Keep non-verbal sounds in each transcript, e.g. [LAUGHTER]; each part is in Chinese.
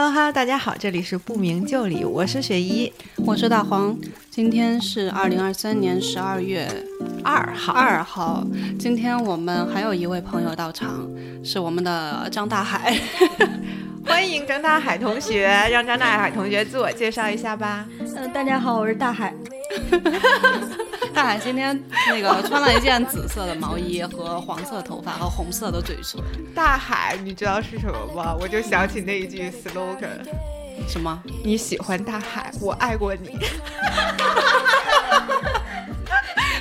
Hello Hello，大家好，这里是不明就里，我是雪姨，我是大黄。今天是二零二三年十二月二号，二号。今天我们还有一位朋友到场，是我们的张大海。[LAUGHS] 欢迎张大海同学，让张大海同学自我介绍一下吧。嗯，大家好，我是大海。[LAUGHS] 大海今天那个穿了一件紫色的毛衣和黄色头发和红色的嘴唇。大海，你知道是什么吗？我就想起那一句 slogan，什么？你喜欢大海，我爱过你。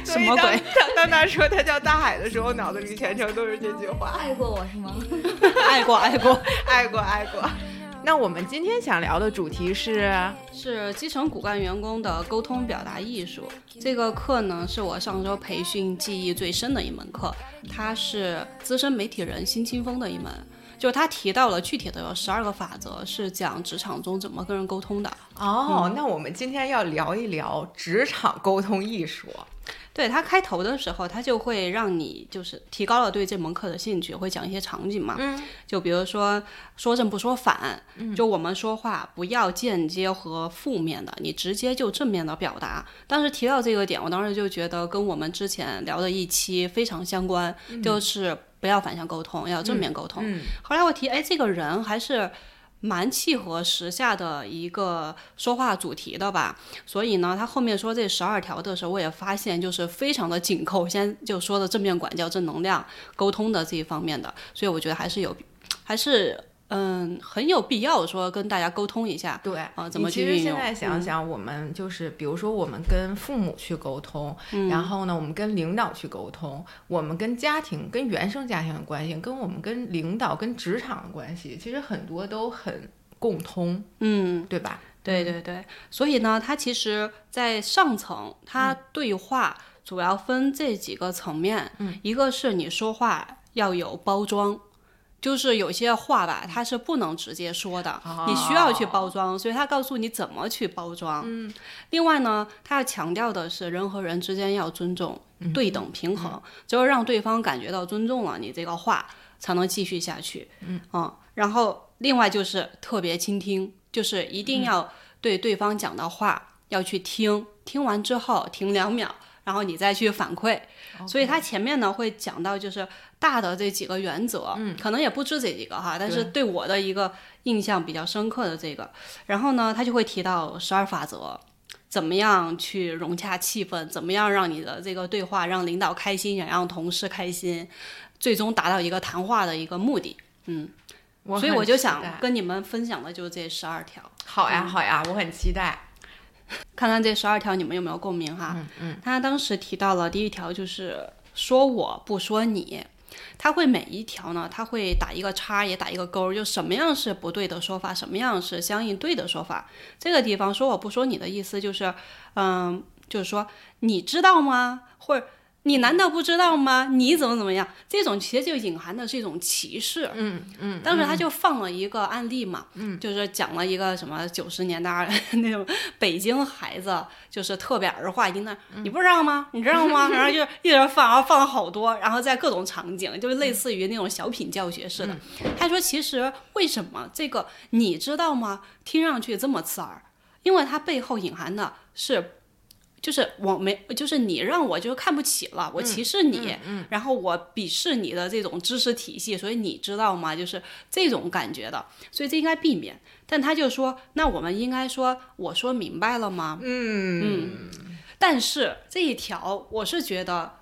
什么鬼？当当他说他叫大海的时候，脑子里全程都是这句话。爱过我是吗？[LAUGHS] 爱过，爱过，[LAUGHS] 爱过，爱过。那我们今天想聊的主题是是基层骨干员工的沟通表达艺术。这个课呢，是我上周培训记忆最深的一门课，它是资深媒体人辛清风的一门，就是他提到了具体的有十二个法则，是讲职场中怎么跟人沟通的。哦，那我们今天要聊一聊职场沟通艺术。对他开头的时候，他就会让你就是提高了对这门课的兴趣，会讲一些场景嘛，嗯，就比如说说正不说反，就我们说话不要间接和负面的，你直接就正面的表达。当时提到这个点，我当时就觉得跟我们之前聊的一期非常相关，就是不要反向沟通，要正面沟通。后来我提，哎，这个人还是。蛮契合时下的一个说话主题的吧，所以呢，他后面说这十二条的时候，我也发现就是非常的紧扣，先就说的正面管教、正能量沟通的这一方面的，所以我觉得还是有，还是。嗯，很有必要说跟大家沟通一下，对啊，怎么？其实现在想想，我们就是比如说，我们跟父母去沟通，然后呢，我们跟领导去沟通，我们跟家庭、跟原生家庭的关系，跟我们跟领导、跟职场的关系，其实很多都很共通，嗯，对吧？对对对，所以呢，它其实，在上层，它对话主要分这几个层面，嗯，一个是你说话要有包装。就是有些话吧，它是不能直接说的，你需要去包装，所以他告诉你怎么去包装。嗯，另外呢，他要强调的是人和人之间要尊重、对等、平衡，只有让对方感觉到尊重了，你这个话才能继续下去。嗯，然后另外就是特别倾听，就是一定要对对方讲的话要去听，听完之后停两秒。然后你再去反馈，所以他前面呢会讲到就是大的这几个原则，嗯，可能也不止这几个哈，但是对。我的一个印象比较深刻的这个，然后呢他就会提到十二法则，怎么样去融洽气氛，怎么样让你的这个对话让领导开心，也让同事开心，最终达到一个谈话的一个目的，嗯，所以我就想跟你们分享的就是这十二条。好呀好呀，我很期待。[LAUGHS] 看看这十二条，你们有没有共鸣哈？嗯嗯，他当时提到了第一条就是说我不说你，他会每一条呢，他会打一个叉，也打一个勾，就什么样是不对的说法，什么样是相应对的说法。这个地方说我不说你的意思就是，嗯，就是说你知道吗？或者。你难道不知道吗？你怎么怎么样？这种其实就隐含的是一种歧视。嗯嗯。当时他就放了一个案例嘛，嗯，就是讲了一个什么九十年代 [LAUGHS] 那种北京孩子，就是特别儿化音的，你不知道吗？你知道吗？然后就一直放，然后放了好多，然后在各种场景，就是类似于那种小品教学似的。他说，其实为什么这个你知道吗？听上去这么刺耳，因为它背后隐含的是。就是我没，就是你让我就看不起了，我歧视你，然后我鄙视你的这种知识体系，所以你知道吗？就是这种感觉的，所以这应该避免。但他就说，那我们应该说，我说明白了吗？嗯嗯。但是这一条，我是觉得。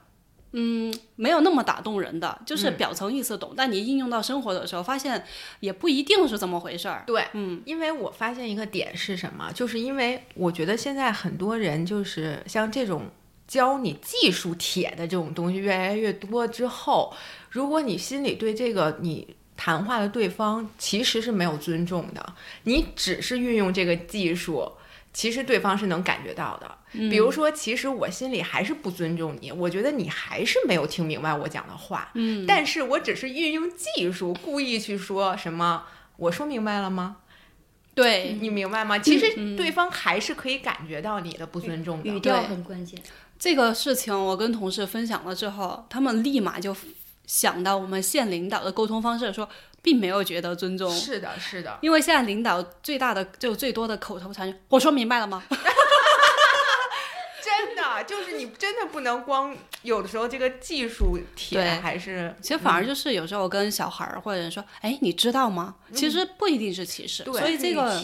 嗯，没有那么打动人的，就是表层意思懂，但你应用到生活的时候，发现也不一定是这么回事儿。对，嗯，因为我发现一个点是什么，就是因为我觉得现在很多人就是像这种教你技术帖的这种东西越来越多之后，如果你心里对这个你谈话的对方其实是没有尊重的，你只是运用这个技术。其实对方是能感觉到的，比如说，其实我心里还是不尊重你，我觉得你还是没有听明白我讲的话，嗯，但是我只是运用技术，故意去说什么，我说明白了吗？对你明白吗？其实对方还是可以感觉到你的不尊重的，语调很关键。这个事情我跟同事分享了之后，他们立马就想到我们县领导的沟通方式，说。并没有觉得尊重。是的，是的，因为现在领导最大的就最多的口头禅，我说明白了吗？[LAUGHS] 真的就是你真的不能光有的时候这个技术铁对还是其实反而就是有时候跟小孩儿或者人说，哎，你知道吗？其实不一定是歧视，对所以这个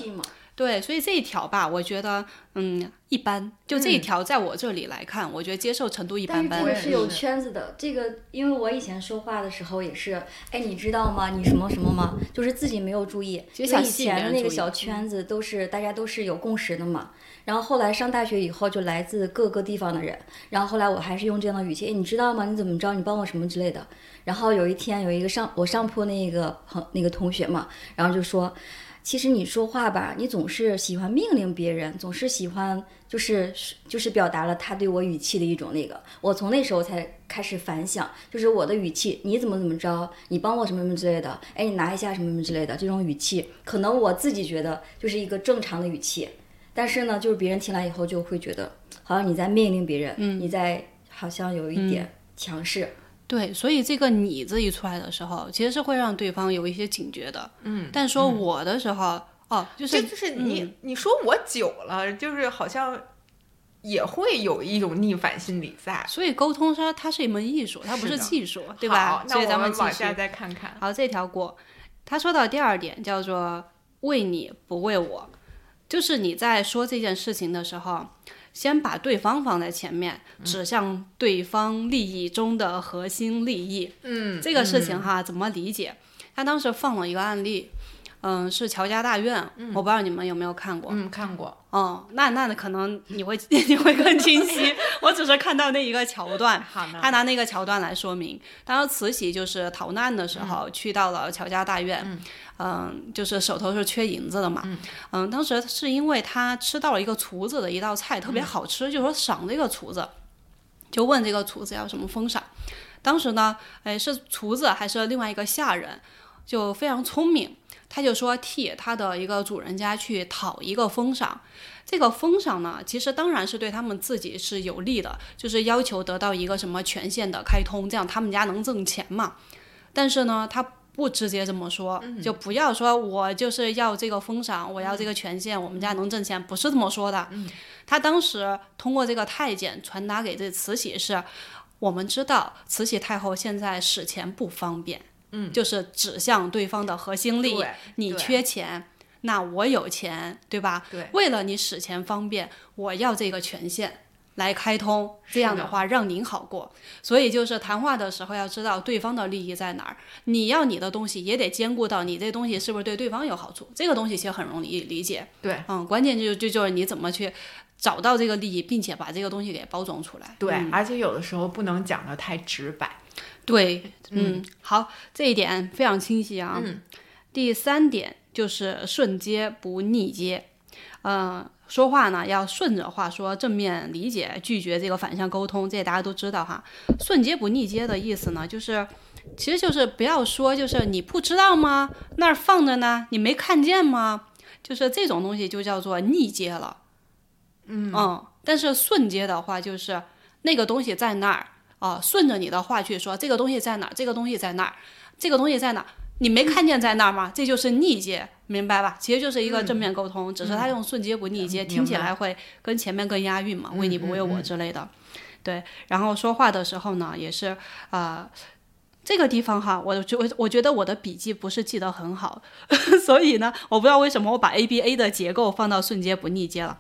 对，所以这一条吧，我觉得嗯一般，就这一条在我这里来看，我觉得接受程度一但般般。是这个是有嗯圈子的。这个，因为我以前说话的时候也是，哎，你知道吗？你什么什么吗？就是自己没有注意。因为以前的那个小圈子都是大家都是有共识的嘛。然后后来上大学以后，就来自各个地方的人。然后后来我还是用这样的语气，哎，你知道吗？你怎么着？你帮我什么之类的。然后有一天有一个上我上铺那个朋那个同学嘛，然后就说。其实你说话吧，你总是喜欢命令别人，总是喜欢就是就是表达了他对我语气的一种那个。我从那时候才开始反想，就是我的语气，你怎么怎么着，你帮我什么什么之类的，哎，你拿一下什么什么之类的，这种语气，可能我自己觉得就是一个正常的语气，但是呢，就是别人听来以后就会觉得好像你在命令别人，嗯你在好像有一点强势。对，所以这个“你”字一出来的时候，其实是会让对方有一些警觉的。嗯，但说我的时候，哦，就是这就是你、你说我久了，就是好像也会有一种逆反心理在，所以沟通它它是一门艺术，它不是技术，对好吧？那我所以咱们往下。再看看。好，这条过。他说到第二点叫做“为你不为我”，就是你在说这件事情的时候，先把对方放在前面，指向对方利益中的核心利益。嗯，这个事情哈，怎么理解？他当时放了一个案例，嗯，是乔家大院，我不知道你们有没有看过。嗯，看过。哦，那那可能你会 [LAUGHS] 你会更清晰，我只是看到那一个桥段。[LAUGHS] 好呢。他拿那个桥段来说明，当时慈禧就是逃难的时候、去到了乔家大院，嗯、就是手头是缺银子的嘛，嗯、当时是因为他吃到了一个厨子的一道菜特别好吃，就说赏这个厨子，就问这个厨子要什么封赏。当时呢，哎，是厨子还是另外一个下人，就非常聪明，他就说替他的一个主人家去讨一个封赏。这个封赏呢，其实当然是对他们自己是有利的，就是要求得到一个什么权限的开通，这样他们家能挣钱嘛。但是呢，他不直接这么说，就不要说我就是要这个封赏，我要这个权限，我们家能挣钱，不是这么说的。他当时通过这个太监传达给这慈禧是，我们知道慈禧太后现在使钱不方便，嗯，就是指向对方的核心利益，你缺钱。那我有钱，对吧？对为了你使钱方便，我要这个权限来开通，这样的的话让您好过。所以就是谈话的时候要知道对方的利益在哪儿，你要你的东西也得兼顾到你这东西是不是对对方有好处。这个东西其实很容易理解，对，嗯，关键就就就是你怎么去找到这个利益，并且把这个东西给包装出来。对，嗯而且有的时候不能讲的太直白。对，嗯，好，这一点非常清晰啊。嗯第三点就是顺接不逆接，呃，说话呢要顺着话说，正面理解，拒绝这个反向沟通，这大家都知道哈。顺接不逆接的意思呢，就是其实就是不要说，就是你不知道吗？那儿放着呢，你没看见吗？就是这种东西就叫做逆接了。嗯但是顺接的话就是那个东西在那儿啊，顺着你的话去说，这个东西在哪儿？这个东西在那儿？这个东西在哪儿？你没看见在那儿吗？这就是逆接，明白吧？其实就是一个正面沟通，只是他用顺接不逆接，嗯听起来会跟前面更押韵嘛，嗯为你不为我之类的。对，然后说话的时候呢，也是啊、呃这个地方哈，我觉我我觉得我的笔记不是记得很好，[LAUGHS] 所以呢，我不知道为什么我把 ABA 的结构放到顺接不逆接了。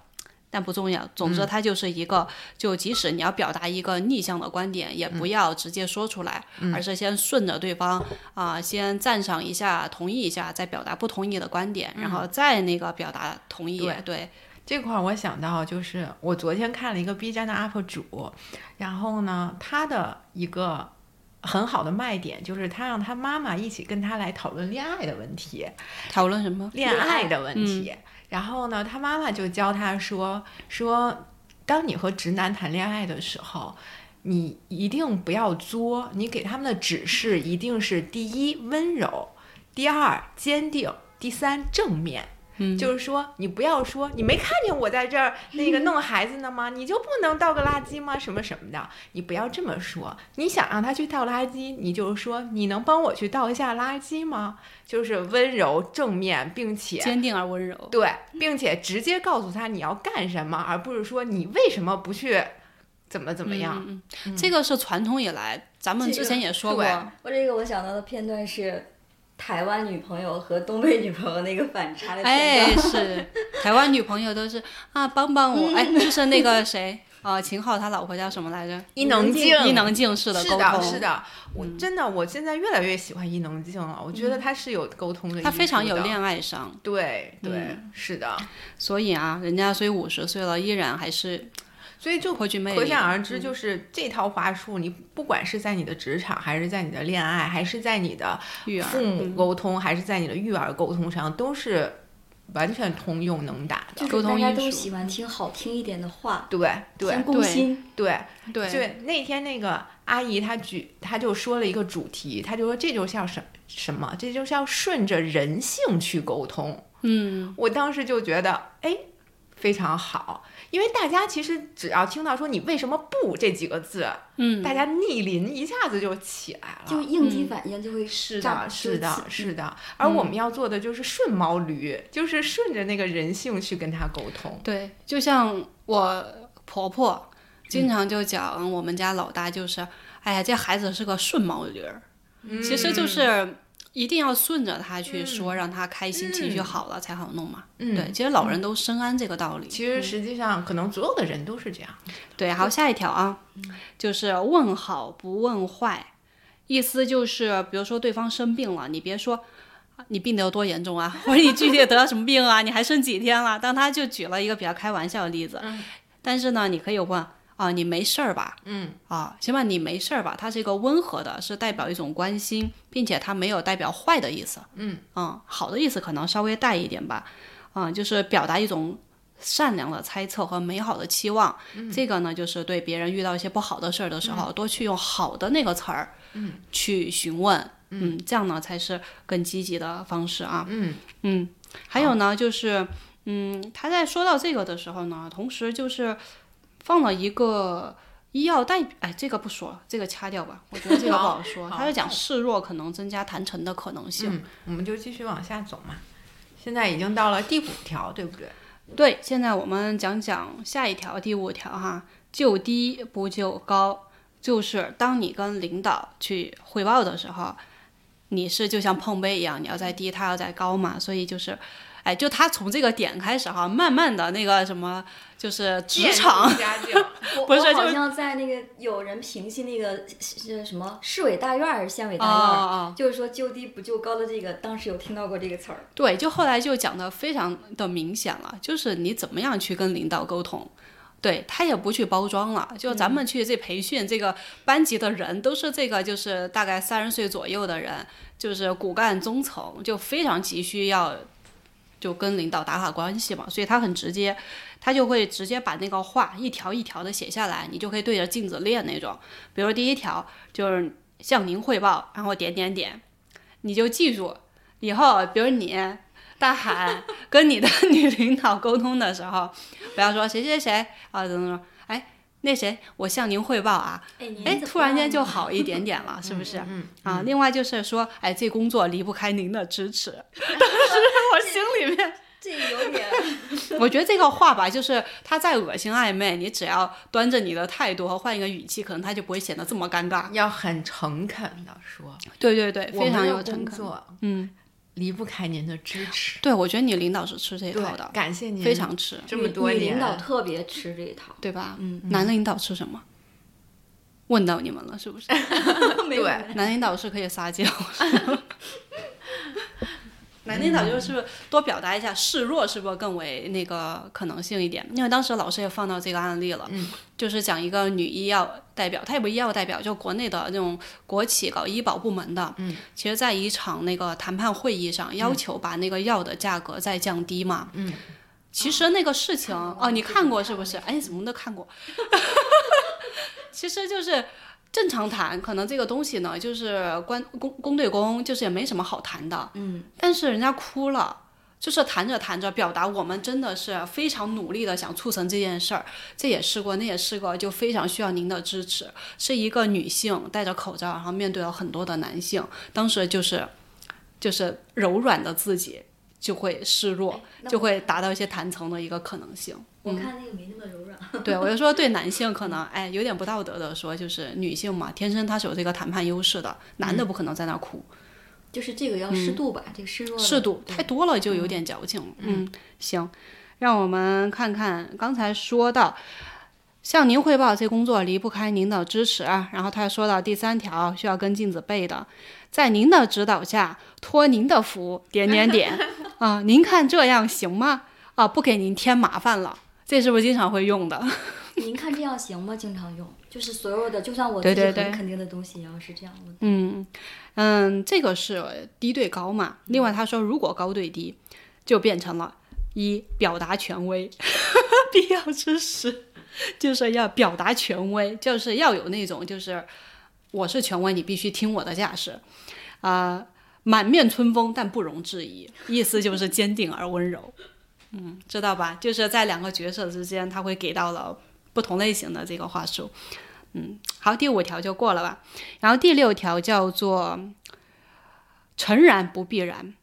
但不重要，总之它就是一个，就即使你要表达一个逆向的观点，也不要直接说出来，而是先顺着对方啊、先赞赏一下、同意一下，再表达不同意的观点，然后再那个表达同意。对对，这块儿我想到就是我昨天看了一个 B 站的 UP 主，然后呢，他的一个很好的卖点就是他让他妈妈一起跟他来讨论恋爱的问题，讨论什么？恋爱的问题。然后呢，他妈妈就教他说说，当你和直男谈恋爱的时候。你一定不要作，你给他们的指示一定是第一温柔，第二坚定，第三正面。嗯就是说你不要说你没看见我在这儿 [LAUGHS] 那个弄孩子呢吗？你就不能倒个垃圾吗？什么什么的，你不要这么说。你想让他去倒垃圾，你就说你能帮我去倒一下垃圾吗？就是温柔正面，并且坚定而温柔。对，并且直接告诉他你要干什么，而不是说你为什么不去怎么怎么样。嗯嗯，这个是传统以来，咱们之前也说过，对我这个我想到的片段是台湾女朋友和东北女朋友那个反差的片哎，是台湾女朋友都是啊，帮帮我，哎，就是那个谁啊，[LAUGHS] 秦昊他老婆叫什么来着？伊能静，伊能静。式的是的，沟通，是的，我真的我现在越来越喜欢伊能静了，我觉得她是有沟通的他非常有恋爱商，对对、是的，所以啊，人家虽五十岁了，依然还是所以就颇具魅力。可想而知，就是这套话术，你不管是在你的职场，还是在你的恋爱，还是在你的育儿，父母沟通，还是在你的育儿沟通上，都是完全通用能打的。就是大家都喜欢听好听一点的话，对对听攻心。对对对，那天那个阿姨她举，她就说了一个主题，她就说这就是要什什么，这就是要顺着人性去沟通。嗯，我当时就觉得，哎，非常好，因为大家其实只要听到说你为什么不这几个字，嗯，大家逆鳞一下子就起来了。就应激反应就会是的，是的，是的。而我们要做的就是顺毛驴，就是顺着那个人性去跟他沟通。对，就像我婆婆经常就讲，我们家老大就是，哎呀，这孩子是个顺毛驴儿，其实就是一定要顺着他去说，让他开心，情绪好了才好弄嘛。嗯对，其实老人都深谙这个道理。其实实际上，可能所有的人都是这样。对，好，下一条啊，就是问好不问坏，意思就是，比如说对方生病了，你别说。啊你病得有多严重啊？[LAUGHS] 或者你具体得了什么病啊？你还剩几天了？当他就举了一个比较开玩笑的例子，但是呢，你可以问啊，你没事儿吧？嗯啊，起码你没事儿吧？它是一个温和的，是代表一种关心，并且它没有代表坏的意思。嗯好的意思可能稍微带一点吧，啊、就是表达一种善良的猜测和美好的期望。这个呢，就是对别人遇到一些不好的事儿的时候，多去用好的那个词儿，嗯，去询问，嗯，这样呢才是更积极的方式啊。嗯嗯，还有呢，就是嗯，他在说到这个的时候呢，同时就是放了一个医药代，哎，这个不说了，这个掐掉吧，我觉得这个不好说。好他是讲示弱可能增加谈成的可能性。嗯，我们就继续往下走嘛。现在已经到了第五条，对不对？对，现在我们讲讲下一条，第五条哈，就低不就高，就是当你跟领导去汇报的时候，你是就像碰杯一样，你要在低，他要在高嘛，所以就是。哎，就他从这个点开始哈，慢慢的那个什么，就是职场 [LAUGHS] 不是就是像在那个有人评析那个是什么市委大院儿还是县委大院就是说就低不就高的这个，当时有听到过这个词儿。对，就后来就讲的非常的明显了，就是你怎么样去跟领导沟通。对他也不去包装了，就咱们去这培训，这个班级的人都是这个，就是大概三十岁左右的人，就是骨干中层，就非常急需要就跟领导打好关系嘛，所以他很直接，他就会直接把那个话一条一条的写下来，你就可以对着镜子练那种。比如第一条就是向您汇报，然后点点点，你就记住以后，比如你大喊 [LAUGHS] 跟你的 [LAUGHS] 女领导沟通的时候，不要说谁谁谁啊，怎么怎么，那谁，我向您汇报啊，哎，突然间就好一点点了，是不是？嗯啊，另外就是说，哎，这工作离不开您的支持。[LAUGHS] 当时我心里面，[LAUGHS] 这有点，[LAUGHS] 我觉得这个话吧，就是他再恶心暧昧，你只要端着你的态度和换一个语气，可能他就不会显得这么尴尬。要很诚恳的说，对对对，非常有诚恳。嗯，离不开您的支持。对，我觉得你领导是吃这一套的，，感谢您非常吃，这么多年女领导特别吃这一套。对吧？嗯，男领导吃什么？问到你们了，是不是？[LAUGHS] 对男领导是可以撒娇。[LAUGHS] 男领导就是多表达一下示弱，是不是更为那个可能性一点？因为当时老师也放到这个案例了，就是讲一个女医药代表，她也不是医药代表，就国内的那种国企搞医保部门的，嗯，其实在一场那个谈判会议上，要求把那个药的价格再降低嘛，嗯，其实那个事情哦，你看过是不是？哎，你怎么都看过？[LAUGHS] 其实就是正常谈，可能这个东西呢，就是官公公对公，就是也没什么好谈的。嗯，但是人家哭了，就是谈着谈着，表达我们真的是非常努力的想促成这件事儿，这也试过，那也试过，就非常需要您的支持。是一个女性戴着口罩，然后面对了很多的男性，当时就是就是柔软的自己就会示弱，就会达到一些谈成的一个可能性。我看那个没那么柔软。[LAUGHS] 对，我就说对男性可能哎有点不道德的说，就是女性嘛，天生她是有这个谈判优势的，男的不可能在那哭。就是这个要适度吧，这个示弱。适度太多了就有点矫情。嗯，行，让我们看看刚才说到。向您汇报，这工作离不开您的支持啊。然后他说到第三条，需要跟镜子背的，在您的指导下，托您的福，点点点 [LAUGHS] 啊，您看这样行吗？啊，不给您添麻烦了，这是不是经常会用的？[LAUGHS] 您看这样行吗？经常用，就是所有的，就算我对很肯定的东西，也要是这样的。嗯嗯，这个是低对高嘛。另外他说，如果高对低，就变成了一表达权威，[LAUGHS] 必要之时就是要表达权威，就是要有那种就是我是权威，你必须听我的架势啊、满面春风但不容置疑，意思就是坚定而温柔。嗯，知道吧？就是在两个角色之间，他会给到了不同类型的这个话术。嗯，好，第五条就过了吧。然后第六条叫做诚然不必然，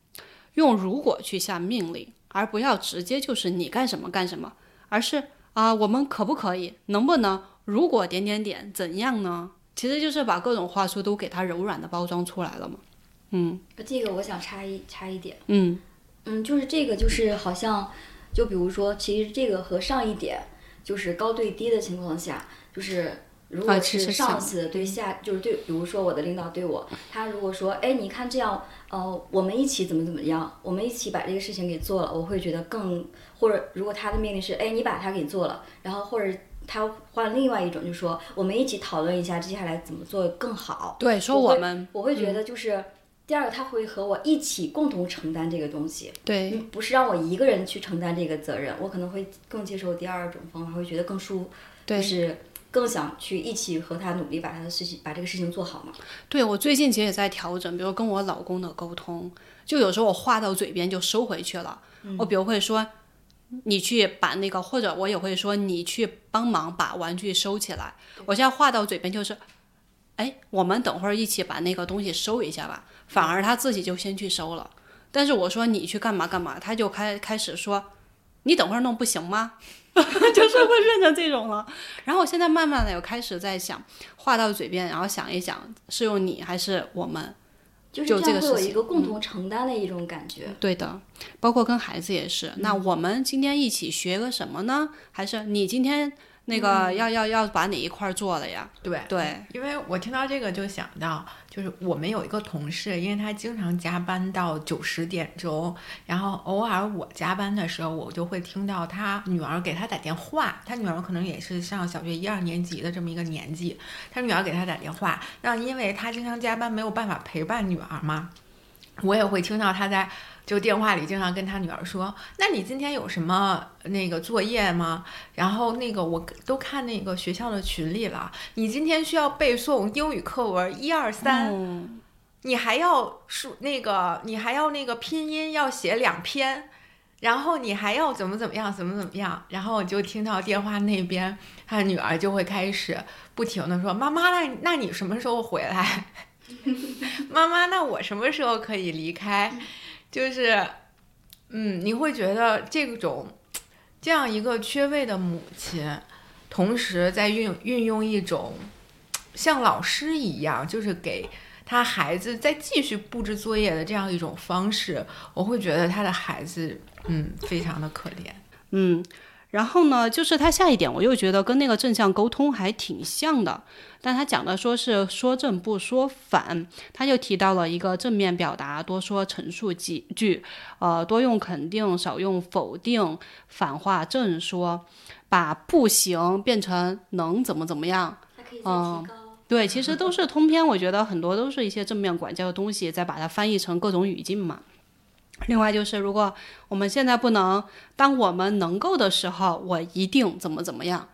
用如果去下命令，而不要直接就是你干什么干什么，而是啊、我们可不可以，能不能，如果点点点怎样呢？其实就是把各种话术都给它柔软的包装出来了嘛。嗯这个我想插一插一点，嗯嗯，就是这个就是好像，就比如说，其实这个和上一点就是高对低的情况下，就是如果是上司对下，就是对，比如说我的领导对我，他如果说，哎，你看这样，呃，我们一起怎么怎么样，我们一起把这个事情给做了，我会觉得更，或者如果他的命令是，哎，你把它给做了，然后或者他换另外一种，就是说我们一起讨论一下接下来怎么做更好，对，说我们我会觉得就是。第二个，他会和我一起共同承担这个东西，对嗯不是让我一个人去承担这个责任，我可能会更接受第二种方法，会觉得更舒服，对就是更想去一起和他努力把他的事情把这个事情做好嘛。对我最近其实也在调整，比如跟我老公的沟通，就有时候我话到嘴边就收回去了。我比如会说，你去把那个，或者我也会说你去帮忙把玩具收起来。我现在话到嘴边就是，哎，我们等会儿一起把那个东西收一下吧。反而他自己就先去收了，但是我说你去干嘛干嘛，他就开开始说，你等会儿弄不行吗？[LAUGHS] 就是会变成这种了。然后我现在慢慢的有开始在想，话到嘴边，然后想一想是用你还是我们。就是这样会有一个事情个共同承担的一种感觉。对的，包括跟孩子也是。那我们今天一起学个什么呢？还是你今天那个要、要要把哪一块儿做了呀？对对，因为我听到这个就想到，就是我们有一个同事，因为他经常加班到九十点钟，然后偶尔我加班的时候，我就会听到他女儿给他打电话，他女儿可能也是上小学一二年级的这么一个年纪，他女儿给他打电话，那因为他经常加班，没有办法陪伴女儿嘛，我也会听到他在。就电话里经常跟他女儿说：“那你今天有什么那个作业吗？然后那个我都看那个学校的群里了，你今天需要背诵英语课文一二三，嗯，你还要数那个，你还要那个拼音要写两篇，然后你还要怎么怎么样，怎么怎么样。然后我就听到电话那边他女儿就会开始不停的说：妈妈，那那你什么时候回来？妈妈，那我什么时候可以离开？就是，嗯，你会觉得这种这样一个缺位的母亲，同时在运运用一种像老师一样，就是给他孩子再继续布置作业的这样一种方式，我会觉得他的孩子，嗯，非常的可怜。嗯，然后呢，就是他下一点，我又觉得跟那个正向沟通还挺像的，但他讲的说是说正不说反，他就提到了一个正面表达，多说陈述几句，呃，多用肯定，少用否定，反话正说，把不行变成能怎么怎么样。嗯高。[LAUGHS] 对，其实都是通篇，我觉得很多都是一些正面管教的东西，再把它翻译成各种语境嘛。另外就是，如果我们现在不能，当我们能够的时候，我一定怎么怎么样，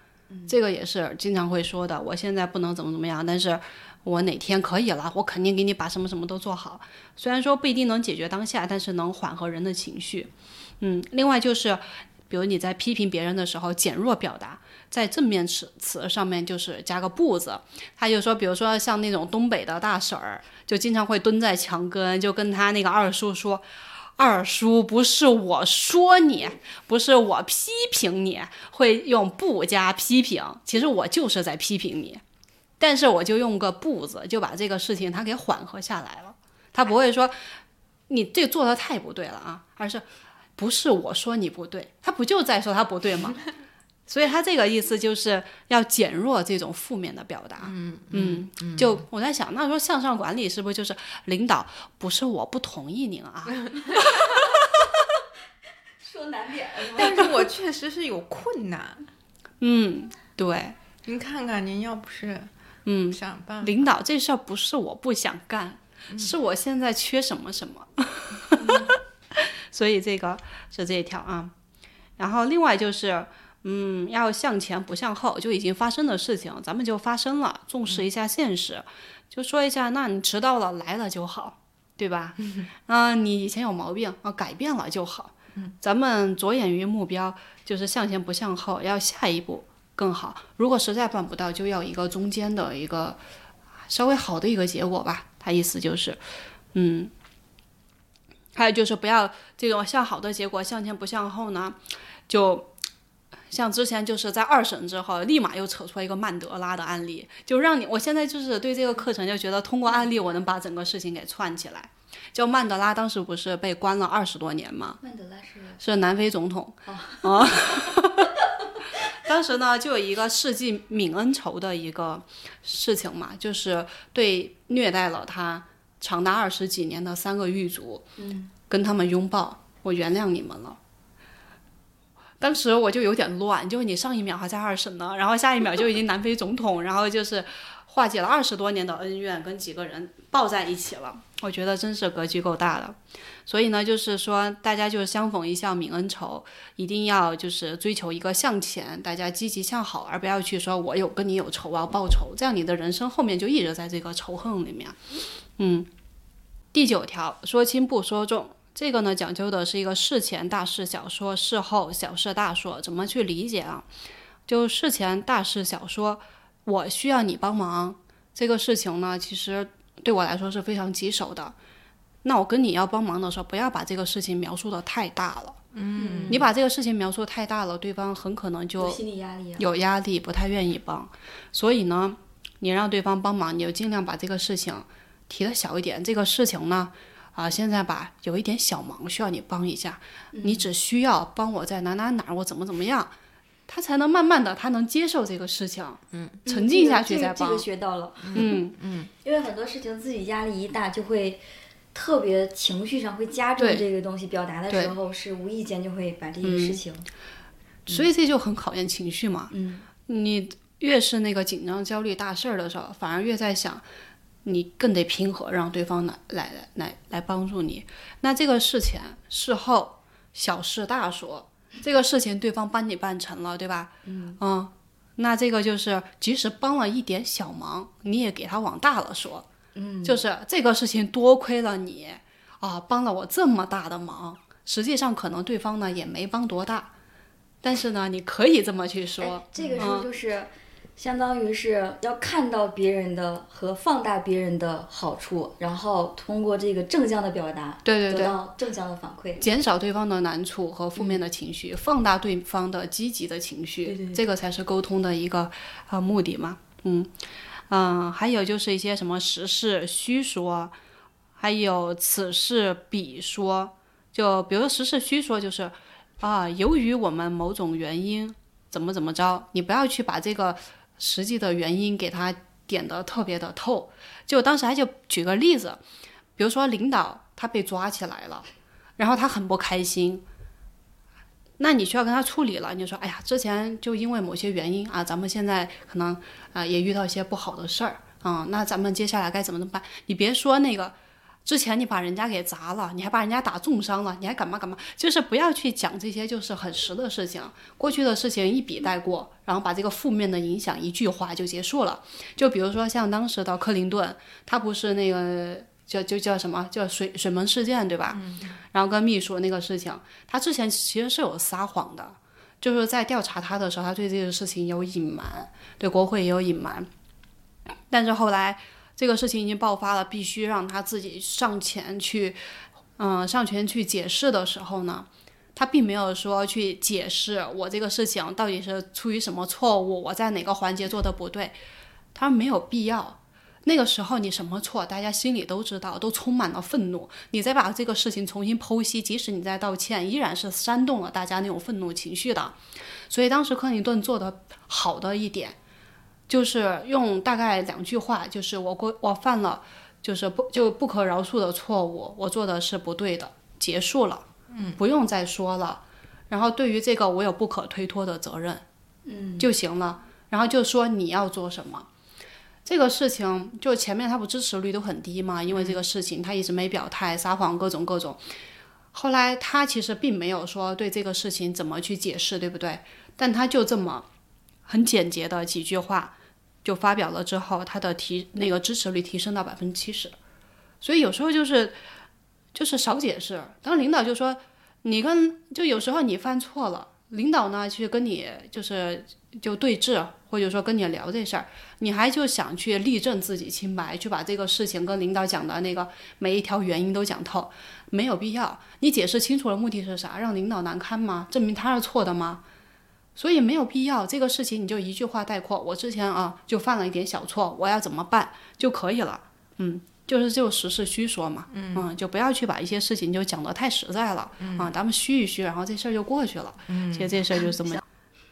这个也是经常会说的。我现在不能怎么怎么样，但是我哪天可以了，我肯定给你把什么什么都做好。虽然说不一定能解决当下，但是能缓和人的情绪。嗯，另外就是，比如你在批评别人的时候，减弱表达，在正面词词上面就是加个不字。他就说，比如说像那种东北的大婶儿，就经常会蹲在墙根，就跟他那个二叔说。二叔，不是我说你，不是我批评你，会用不加批评。其实我就是在批评你，但是我就用个不字，就把这个事情他给缓和下来了。他不会说你这做的太不对了啊，而是不是我说你不对，他不就在说他不对吗？所以他这个意思就是要减弱这种负面的表达。嗯嗯，就我在想，那说向上管理是不是就是领导不是我不同意您啊？[LAUGHS] 说难点了？但是我确实是有困难。嗯，对，您看看，您要不是嗯，想办法，领导这事儿不是我不想干，是我现在缺什么什么。[LAUGHS] 所以这个是这一条啊。然后另外就是。嗯，要向前不向后，就已经发生的事情，咱们就发生了，重视一下现实，就说一下，那你迟到了来了就好，对吧？啊，你以前有毛病啊，改变了就好。咱们着眼于目标，就是向前不向后，要下一步更好。如果实在办不到，就要一个中间的一个稍微好的一个结果吧。他意思就是，嗯，还有就是不要这种向好的结果向前不向后呢，就。像之前就是在二审之后，立马又扯出来一个曼德拉的案例，就让你，我现在就是对这个课程就觉得通过案例我能把整个事情给串起来。就曼德拉当时不是被关了二十多年吗？曼德拉是是南非总统啊。[LAUGHS] 当时呢，就有一个世纪泯恩仇的一个事情嘛，就是对虐待了他长达二十几年的三个狱卒，嗯，跟他们拥抱，我原谅你们了。当时我就有点乱，就是你上一秒还在二审呢，然后下一秒就已经南非总统，然后就是化解了二十多年的恩怨，跟几个人抱在一起了。我觉得真是格局够大的。所以呢，就是说大家就是相逢一笑泯恩仇，一定要就是追求一个向前，大家积极向好，而不要去说我有跟你有仇啊报仇，这样你的人生后面就一直在这个仇恨里面。嗯，第九条，说轻不说重。这个呢，讲究的是一个事前大事小说，事后小事大说，怎么去理解啊？就事前大事小说，我需要你帮忙，这个事情呢，其实对我来说是非常棘手的。那我跟你要帮忙的时候，不要把这个事情描述的太大了。嗯，你把这个事情描述太大了，对方很可能就有心理压力啊。有压力，不太愿意帮。所以呢，你让对方帮忙，你就尽量把这个事情提的小一点。这个事情呢。啊，现在吧，有一点小忙需要你帮一下，你只需要帮我在哪哪哪儿，我怎么怎么样，他才能慢慢的，他能接受这个事情，嗯，沉浸下去再帮。这个这个学到了，嗯嗯，因为很多事情自己压力一大，就会特别情绪上会加重这个东西，表达的时候是无意间就会把这个事情，所以这就很考验情绪嘛。嗯，你越是那个紧张、焦虑、大事儿的时候，反而越在想。你更得平和，让对方来来来来帮助你。那这个事前、事后小事大说，这个事情对方帮你办成了，对吧？嗯那这个就是，即使帮了一点小忙，你也给他往大了说。嗯，就是这个事情多亏了你啊，帮了我这么大的忙。实际上可能对方呢也没帮多大，但是呢，你可以这么去说哎。这个时候嗯就是。相当于是要看到别人的和放大别人的好处，然后通过这个正向的表达，得对对对，到正向的反馈。减少对方的难处和负面的情绪，放大对方的积极的情绪，对对对这个才是沟通的一个呃目的嘛。嗯嗯，还有就是一些什么实事虚说，还有此事彼说。就比如说实事虚说，就是啊，由于我们某种原因怎么怎么着，你不要去把这个实际的原因给他点的特别的透。就当时还就举个例子，比如说领导他被抓起来了。然后他很不开心，那你需要跟他处理了。你说，哎呀，之前就因为某些原因啊，咱们现在可能啊、也遇到一些不好的事儿啊、那咱们接下来该怎么怎么办？你别说那个之前你把人家给砸了，你还把人家打重伤了，你还干嘛干嘛？就是不要去讲这些就是很实的事情，过去的事情一笔带过，然后把这个负面的影响一句话就结束了。就比如说像当时的克林顿，他不是那个叫就叫什么叫水水门事件对吧？然后跟秘书那个事情，他之前其实是有撒谎的，就是在调查他的时候，他对这个事情有隐瞒，对国会也有隐瞒，但是后来。这个事情已经爆发了，必须让他自己上前去，嗯，上前去解释的时候呢，他并没有说去解释我这个事情到底是出于什么错误，我在哪个环节做的不对，他没有必要。那个时候你什么错，大家心里都知道，都充满了愤怒。你再把这个事情重新剖析，即使你在道歉，依然是煽动了大家那种愤怒情绪的。所以当时克林顿做的好的一点。就是用大概两句话，就是我过我犯了，就是不就不可饶恕的错误，我做的是不对的，结束了，嗯，不用再说了。然后对于这个我有不可推脱的责任，嗯，就行了。然后就说你要做什么，这个事情就前面他不支持率都很低嘛，因为这个事情他一直没表态，撒谎各种各种。后来他其实并没有说对这个事情怎么去解释，对不对？但他就这么。很简洁的几句话就发表了之后，他的提那个支持率提升到百分之七十，所以有时候就是就是少解释。当领导就说你跟就有时候你犯错了，领导呢去跟你就是就对峙，或者说跟你聊这事儿，你还就想去立证自己清白，去把这个事情跟领导讲的那个每一条原因都讲透，没有必要。你解释清楚了，目的是啥？让领导难堪吗？证明他是错的吗？所以没有必要，这个事情你就一句话概括。我之前啊就犯了一点小错，我要怎么办就可以了。嗯，就是就实事虚说嘛。嗯，就不要去把一些事情就讲得太实在了。嗯，啊，咱们虚一虚，然后这事儿就过去了。嗯，其实这事儿就是这么。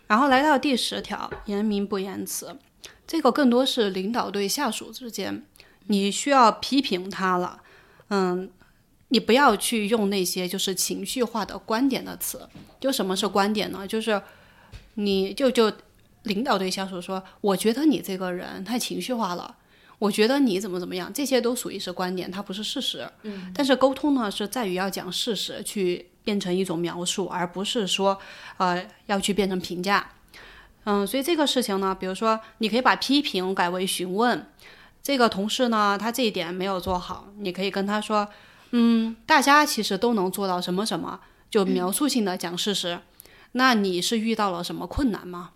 然后来到第十条，言明不言辞，这个更多是领导对下属之间，你需要批评他了。嗯，你不要去用那些就是情绪化的观点的词。就什么是观点呢？就是。你就就领导对下属说，我觉得你这个人太情绪化了，我觉得你怎么怎么样，这些都属于是观点，它不是事实。嗯。但是沟通呢，是在于要讲事实，去变成一种描述，而不是说，呃，要去变成评价。嗯，所以这个事情呢，比如说，你可以把批评改为询问。这个同事呢，他这一点没有做好，你可以跟他说，嗯，大家其实都能做到什么什么，就描述性的讲事实。那你是遇到了什么困难吗？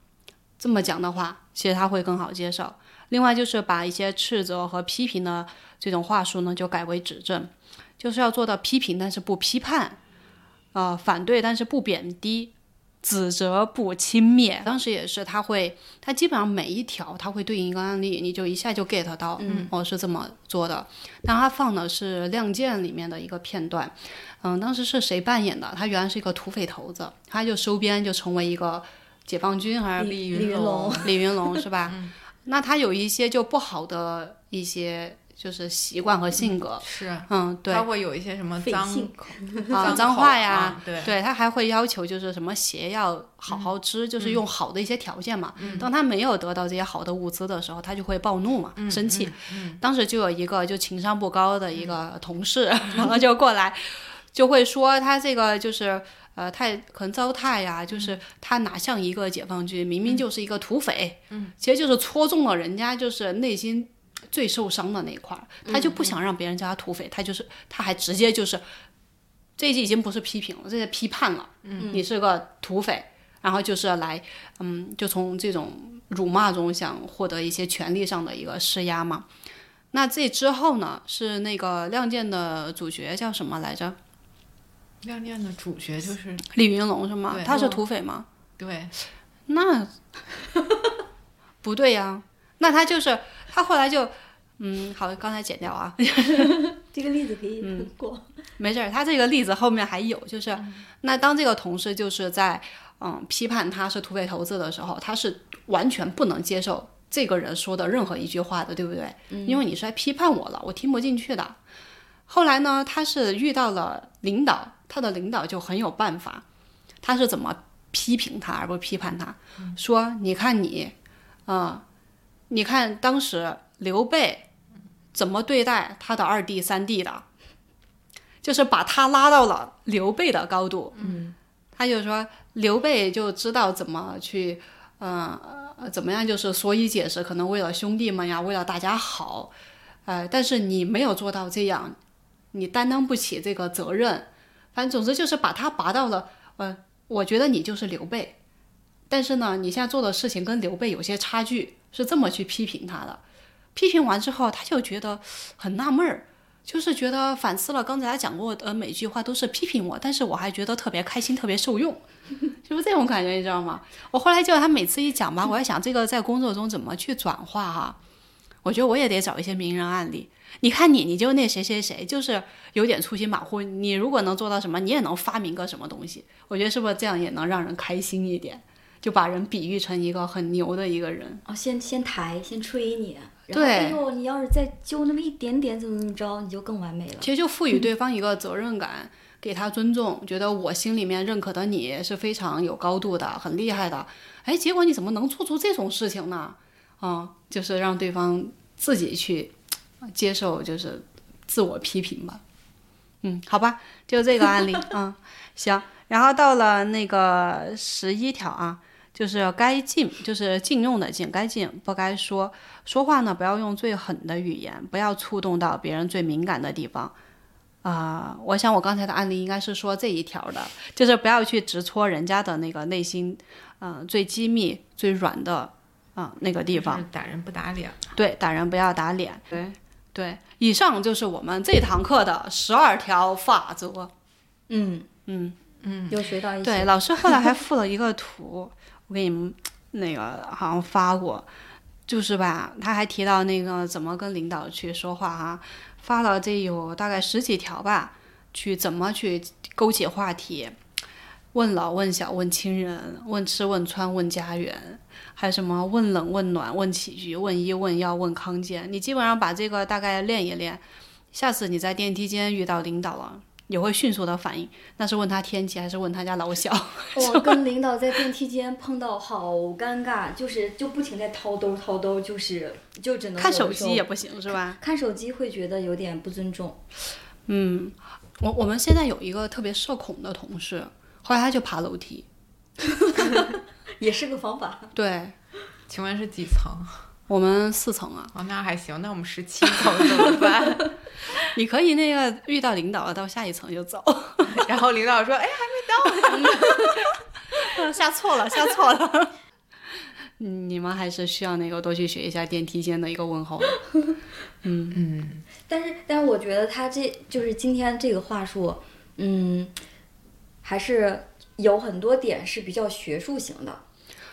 这么讲的话，其实他会更好接受。另外就是把一些斥责和批评的这种话术呢，就改为指正，就是要做到批评但是不批判，啊，反对但是不贬低。指责不轻蔑，当时也是他会，他基本上每一条他会对应一个案例，你就一下就 get 到，嗯，我是这么做的。但他放的是《亮剑》里面的一个片段，嗯，当时是谁扮演的？他原来是一个土匪头子，他就收编就成为一个解放军，还是李云龙？李云龙是吧？[LAUGHS] 那他有一些就不好的一些。就是习惯和性格是，嗯，对，他会有一些什么脏啊脏话呀，对，对他还会要求就是什么鞋要好好织，就是用好的一些条件嘛。当他没有得到这些好的物资的时候，他就会暴怒嘛，生气。当时就有一个就情商不高的一个同事，然后就过来，就会说他这个就是呃太可能糟蹋呀，就是他哪像一个解放军，明明就是一个土匪，嗯，其实就是戳中了人家就是内心。最受伤的那一块儿，他就不想让别人叫他土匪，他就是他还直接就是，这已经不是批评了，这是批判了。嗯，你是个土匪，然后就是来，嗯，就从这种辱骂中想获得一些权利上的一个施压嘛。那这之后呢，是那个《亮剑》的主角叫什么来着？《亮剑》的主角就是李云龙是吗？他是土匪吗？对，那 [LAUGHS] 不对呀，那他就是。他后来就，嗯，好，刚才剪掉啊。[LAUGHS] 这个例子可以过，没事儿。他这个例子后面还有，就是那当这个同事就是在嗯批判他是土匪头子的时候，他是完全不能接受这个人说的任何一句话的，对不对？因为你是来批判我了，我听不进去的。后来呢，他是遇到了领导，他的领导就很有办法，他是怎么批评他而不批判他？说你看你，啊。你看当时刘备怎么对待他的二弟三弟的？就是把他拉到了刘备的高度。嗯，他就说刘备就知道怎么去，嗯、呃，怎么样就是所以解释，可能为了兄弟们呀，为了大家好，呃，但是你没有做到这样，你担当不起这个责任。反正总之就是把他拔到了，呃，我觉得你就是刘备，但是呢，你现在做的事情跟刘备有些差距，是这么去批评他的。批评完之后，他就觉得很纳闷儿，就是觉得反思了刚才他讲过的每句话都是批评我，但是我还觉得特别开心，特别受用，[LAUGHS] 就是这种感觉，你知道吗？我后来就他每次一讲吧，我在想这个在工作中怎么去转化哈、我觉得我也得找一些名人案例。你看你，你就那谁谁谁，就是有点粗心马虎。你如果能做到什么，你也能发明个什么东西。我觉得是不是这样也能让人开心一点？就把人比喻成一个很牛的一个人。哦，先先抬，先吹你，然后对哎呦，你要是再揪那么一点点，怎么怎么着，你就更完美了。其实就赋予对方一个责任感，给他尊重，觉得我心里面认可的你是非常有高度的，很厉害的。哎，结果你怎么能做出这种事情呢？啊、就是让对方自己去呃接受，就是自我批评吧。嗯，好吧，就这个案例，[LAUGHS] 嗯，行。然后到了那个十一条啊，就是该禁，就是禁用的禁，该禁不该说。说话呢，不要用最狠的语言，不要触动到别人最敏感的地方。啊、我想我刚才的案例应该是说这一条的，就是不要去直戳人家的那个内心，嗯、最机密、最软的啊、那个地方。打人不打脸。对，打人不要打脸。对对，以上就是我们这堂课的十二条法则。嗯嗯，嗯，又学到一些。对，老师后来还附了一个图，我给你们那个好像发过，就是吧，他还提到那个怎么跟领导去说话哈、发了这有大概十几条吧，去怎么去勾起话题，问老问小问亲人，问吃问穿问家园，还有什么问冷问暖问起居问医问药问康健，你基本上把这个大概练一练，下次你在电梯间遇到领导了。也会迅速的反应，那是问他天气还是问他家老小？[LAUGHS] 我跟领导在电梯间碰到，好尴尬，就是就不停在掏兜掏兜，就是就只能看手机也不行是吧？看手机会觉得有点不尊重。嗯，我我们现在有一个特别社恐的同事，后来他就爬楼梯。[LAUGHS] 也是个方法。对请问是几层？我们四层啊，哦，那还行。那我们十七层怎么办？[LAUGHS] 你可以那个遇到领导了，到下一层就走。[LAUGHS] 然后领导说：“哎，还没到 [LAUGHS] 下错了，下错了。[LAUGHS] 嗯你们还是需要那个多去学一下电梯间的一个问候嗯。嗯，但是，但是我觉得他这就是今天这个话术，嗯，还是有很多点是比较学术型的。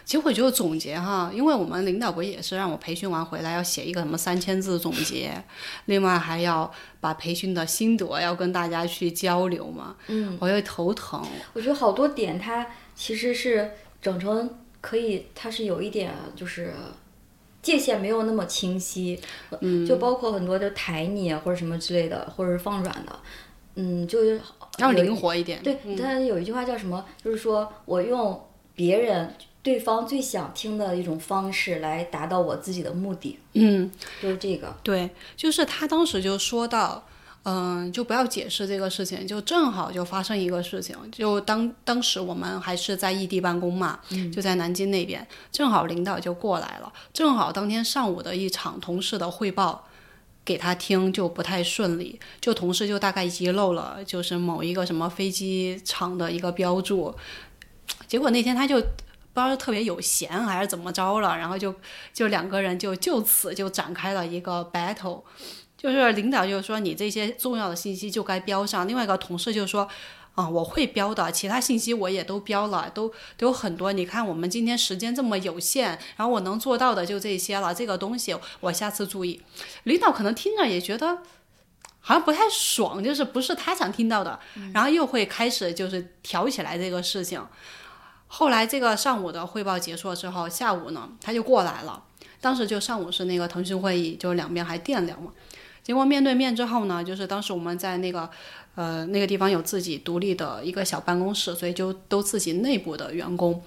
其实我就总结哈，因为我们领导不也是让我培训完回来要写一个什么三千字总结，[LAUGHS] 另外还要把培训的心得要跟大家去交流嘛，嗯，我就头疼。我觉得好多点它其实是整成可以，它是有一点就是界限没有那么清晰，嗯，就包括很多就抬你啊或者什么之类的，或者是放软的，嗯，就是要灵活一点。对，嗯但有一句话叫什么？就是说我用别人对方最想听的一种方式来达到我自己的目的，嗯，就是这个。对，就是他当时就说到，嗯，就不要解释这个事情，就正好就发生一个事情，就当当时我们还是在异地办公嘛，就在南京那边，正好领导就过来了，正好当天上午的一场同事的汇报。给他听就不太顺利，就同事就大概遗漏了，就是某一个什么飞机场的一个标注，结果那天他就不知道是特别有闲还是怎么着了，然后就就两个人就就此就展开了一个 battle，就是领导就说你这些重要的信息就该标上，另外一个同事就说。啊、我会标的，其他信息我也都标了，都都有很多。你看我们今天时间这么有限，然后我能做到的就这些了。这个东西我下次注意。领导可能听着也觉得好像不太爽，就是不是他想听到的，然后又会开始就是挑起来这个事情。后来这个上午的汇报结束了之后，下午呢他就过来了。当时就上午是那个腾讯会议，就两边还电聊嘛。结果面对面之后呢，就是当时我们在那个呃那个地方有自己独立的一个小办公室，所以就都自己内部的员工。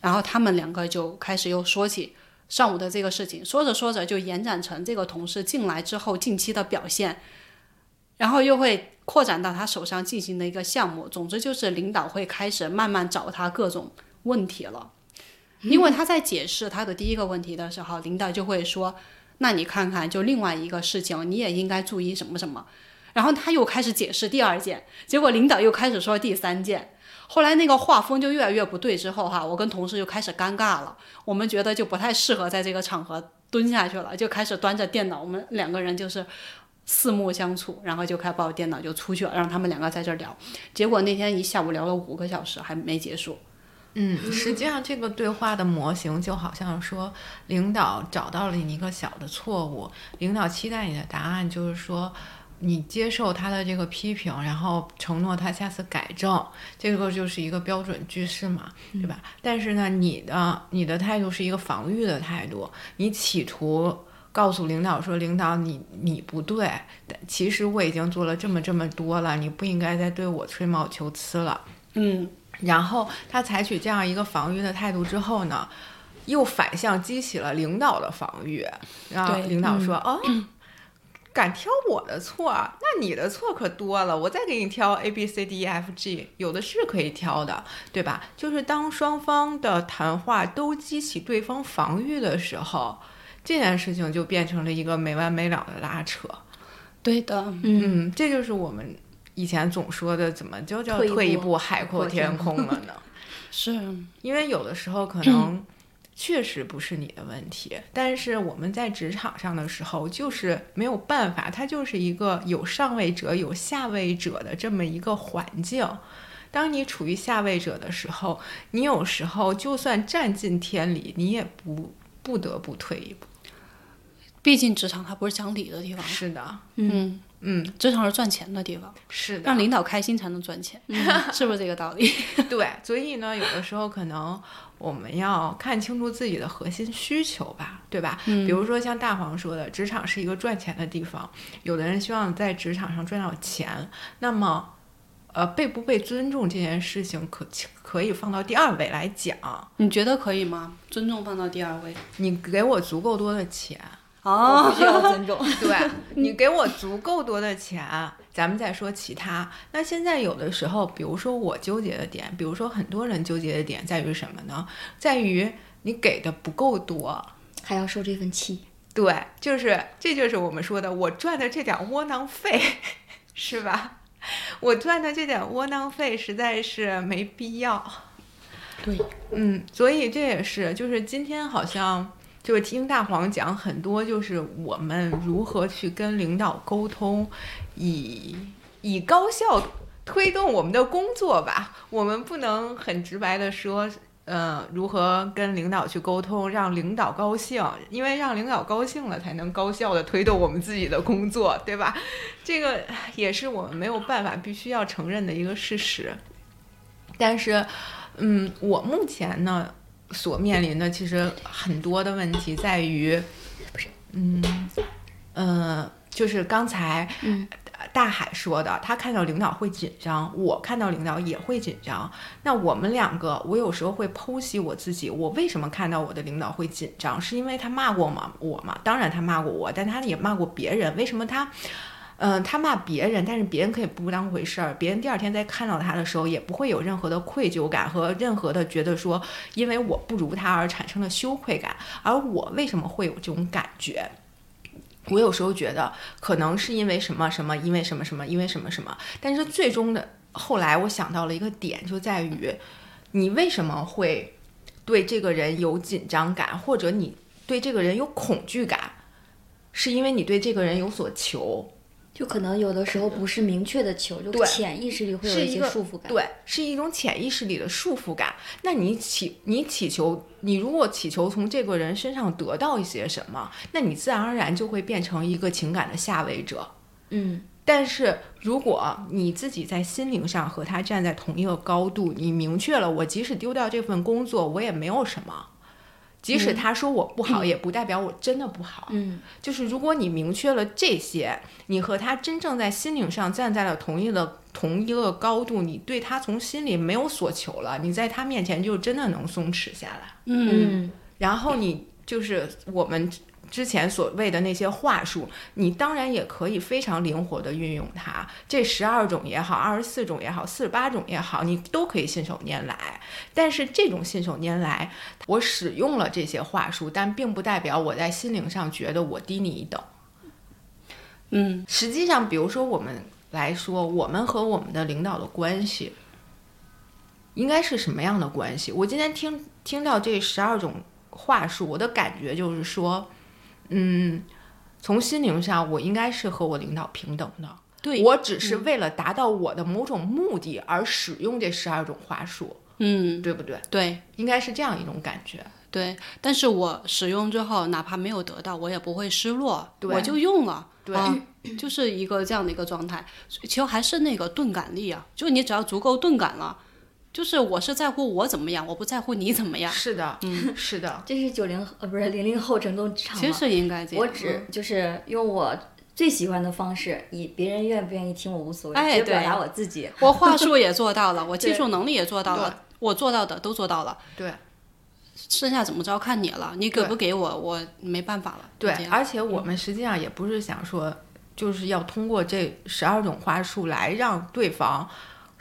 然后他们两个就开始又说起上午的这个事情，说着说着就延展成这个同事进来之后近期的表现。然后又会扩展到他手上进行的一个项目。总之就是领导会开始慢慢找他各种问题了，因为他在解释他的第一个问题的时候，领导就会说：“那你看看，就另外一个事情，你也应该注意什么什么。”然后他又开始解释第二件，结果领导又开始说第三件。后来那个画风就越来越不对，之后哈，我跟同事就开始尴尬了，我们觉得就不太适合在这个场合蹲下去了，就开始端着电脑，我们两个人就是四目相处，然后就开始抱电脑就出去了，让他们两个在这儿聊。结果那天一下午聊了五个小时，还没结束。嗯，实际上这个对话的模型就好像说，领导找到了你一个小的错误，领导期待你的答案就是说。你接受他的这个批评，然后承诺他下次改正，这个就是一个标准句式嘛，对吧？但是呢，你的你的态度是一个防御的态度，你企图告诉领导说，领导你你不对，其实我已经做了这么这么多了，你不应该再对我吹毛求疵了。嗯，然后他采取这样一个防御的态度之后呢，又反向激起了领导的防御，然后领导说，哦。敢挑我的错，那你的错可多了。我再给你挑 A B C D E F G，有的是可以挑的，对吧？就是当双方的谈话都激起对方防御的时候，这件事情就变成了一个没完没了的拉扯。对的，嗯，这就是我们以前总说的，怎么就叫退一步海阔天空了呢？[LAUGHS] 是因为有的时候可能。确实不是你的问题，但是我们在职场上的时候就是没有办法，它就是一个有上位者有下位者的这么一个环境。当你处于下位者的时候，你有时候就算占尽天理，你也不不得不退一步。毕竟职场它不是讲理的地方。是的，嗯嗯，职场是赚钱的地方，是的，让领导开心才能赚钱，[LAUGHS] 是不是这个道理？[LAUGHS] 对，所以呢，有的时候可能。我们要看清楚自己的核心需求吧，对吧？嗯，比如说像大黄说的，职场是一个赚钱的地方，有的人希望在职场上赚到钱，那么，呃，被不被尊重这件事情可可以放到第二位来讲。你觉得可以吗？尊重放到第二位？你给我足够多的钱。哦，需要尊重。[LAUGHS] 对你给我足够多的钱，咱们再说其他。那现在有的时候，比如说我纠结的点，比如说很多人纠结的点在于什么呢？在于你给的不够多，还要受这份气。对，就是这就是我们说的，我赚的这点窝囊费，[LAUGHS] 是吧？我赚的这点窝囊费实在是没必要。对，嗯，所以这也是，就是今天好像。就是听大黄讲很多，就是我们如何去跟领导沟通，以以高效推动我们的工作吧。我们不能很直白的说，呃，如何跟领导去沟通，让领导高兴，因为让领导高兴了，才能高效的推动我们自己的工作，对吧？这个也是我们没有办法必须要承认的一个事实。但是，嗯，我目前呢。所面临的其实很多的问题在于，不是，嗯，呃，就是刚才大海说的，他看到领导会紧张，我看到领导也会紧张。那我们两个，我有时候会剖析我自己，我为什么看到我的领导会紧张？是因为他骂过吗？我吗？当然他骂过我，但他也骂过别人。为什么他？嗯，他骂别人，但是别人可以不当回事儿。别人第二天再看到他的时候，也不会有任何的愧疚感和任何的觉得说，因为我不如他而产生的羞愧感。而我为什么会有这种感觉？我有时候觉得可能是因为什么什么，因为什么什么，因为什么什么。但是最终的后来，我想到了一个点，就在于你为什么会对这个人有紧张感，或者你对这个人有恐惧感，是因为你对这个人有所求。就可能有的时候不是明确的求，就潜意识里会有一些束缚感。对，是一种潜意识里的束缚感。那你祈你祈求，你如果祈求从这个人身上得到一些什么，那你自然而然就会变成一个情感的下位者。嗯，但是如果你自己在心灵上和他站在同一个高度，你明确了，我即使丢掉这份工作，我也没有什么。即使他说我不好，也不代表我真的不好。嗯，就是如果你明确了这些，你和他真正在心灵上站在了同一个同一个高度，你对他从心里没有所求了，你在他面前就真的能松弛下来。嗯，然后你就是我们之前所谓的那些话术，你当然也可以非常灵活的运用它。这十二种也好，二十四种也好，四十八种也好，你都可以信手拈来。但是这种信手拈来，我使用了这些话术，但并不代表我在心灵上觉得我低你一等。嗯，实际上，比如说我们来说，我们和我们的领导的关系应该是什么样的关系？我今天听听到这十二种话术，我的感觉就是说，嗯，从心灵上，我应该是和我领导平等的。对，我只是为了达到我的某种目的而使用这十二种话术，嗯，对不对？对应该是这样一种感觉。对，但是我使用之后，哪怕没有得到，我也不会失落，对我就用了，对啊就是一个这样的一个状态。其实还是那个钝感力啊，就你只要足够钝感了，就是我是在乎我怎么样，我不在乎你怎么样。是的，嗯，[LAUGHS] 是的，这是九零呃不是零零后整栋职场其实应该这样。我只就是用我最喜欢的方式，以别人愿不愿意听我无所谓，哎只表达我自己。我话术 [LAUGHS] 也做到了，我技术能力也做到了，我做到的都做到了，对剩下怎么着看你了，你给不给我，我没办法了。对而且我们实际上也不是想说，就是要通过这十二种话术来让对方。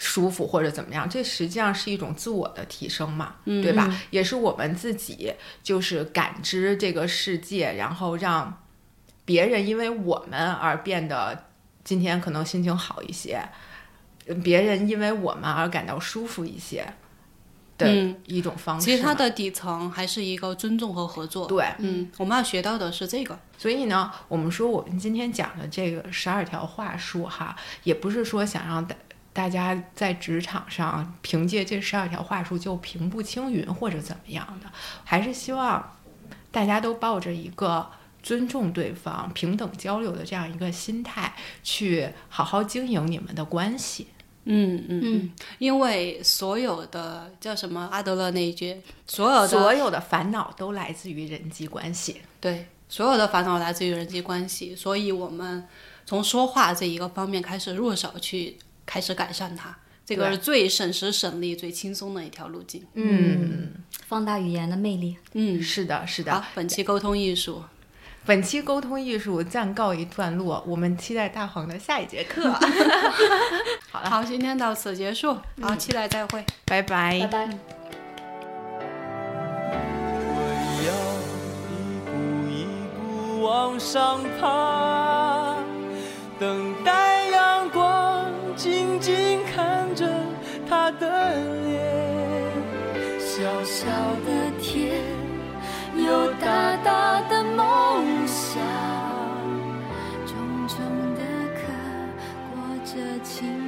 舒服或者怎么样，这实际上是一种自我的提升嘛，对吧？也是我们自己就是感知这个世界，然后让别人因为我们而变得今天可能心情好一些，别人因为我们而感到舒服一些的嗯一种方式嘛。其实它的底层还是一个尊重和合作。对，嗯，我们要学到的是这个。所以呢，我们说我们今天讲的这个十二条话术哈，也不是说想让大大家在职场上凭借这十二条话术就平步青云或者怎么样的，还是希望大家都抱着一个尊重对方、平等交流的这样一个心态，去好好经营你们的关系。嗯嗯嗯，因为所有的叫什么阿德勒那一句，所有的所有的烦恼都来自于人际关系。对所有的烦恼来自于人际关系，所以我们从说话这一个方面开始入手，去开始改善它。这个是最省时省力、最轻松的一条路径。嗯，放大语言的魅力。嗯，是的，是的。好，本期沟通艺术，本期沟通艺术暂告一段落，我们期待大黄的下一节课。[LAUGHS] 好了，好，今天到此结束，好，期待再会。拜拜拜拜。我要一步一步往上爬，等待有大大的梦想，重重的壳裹着。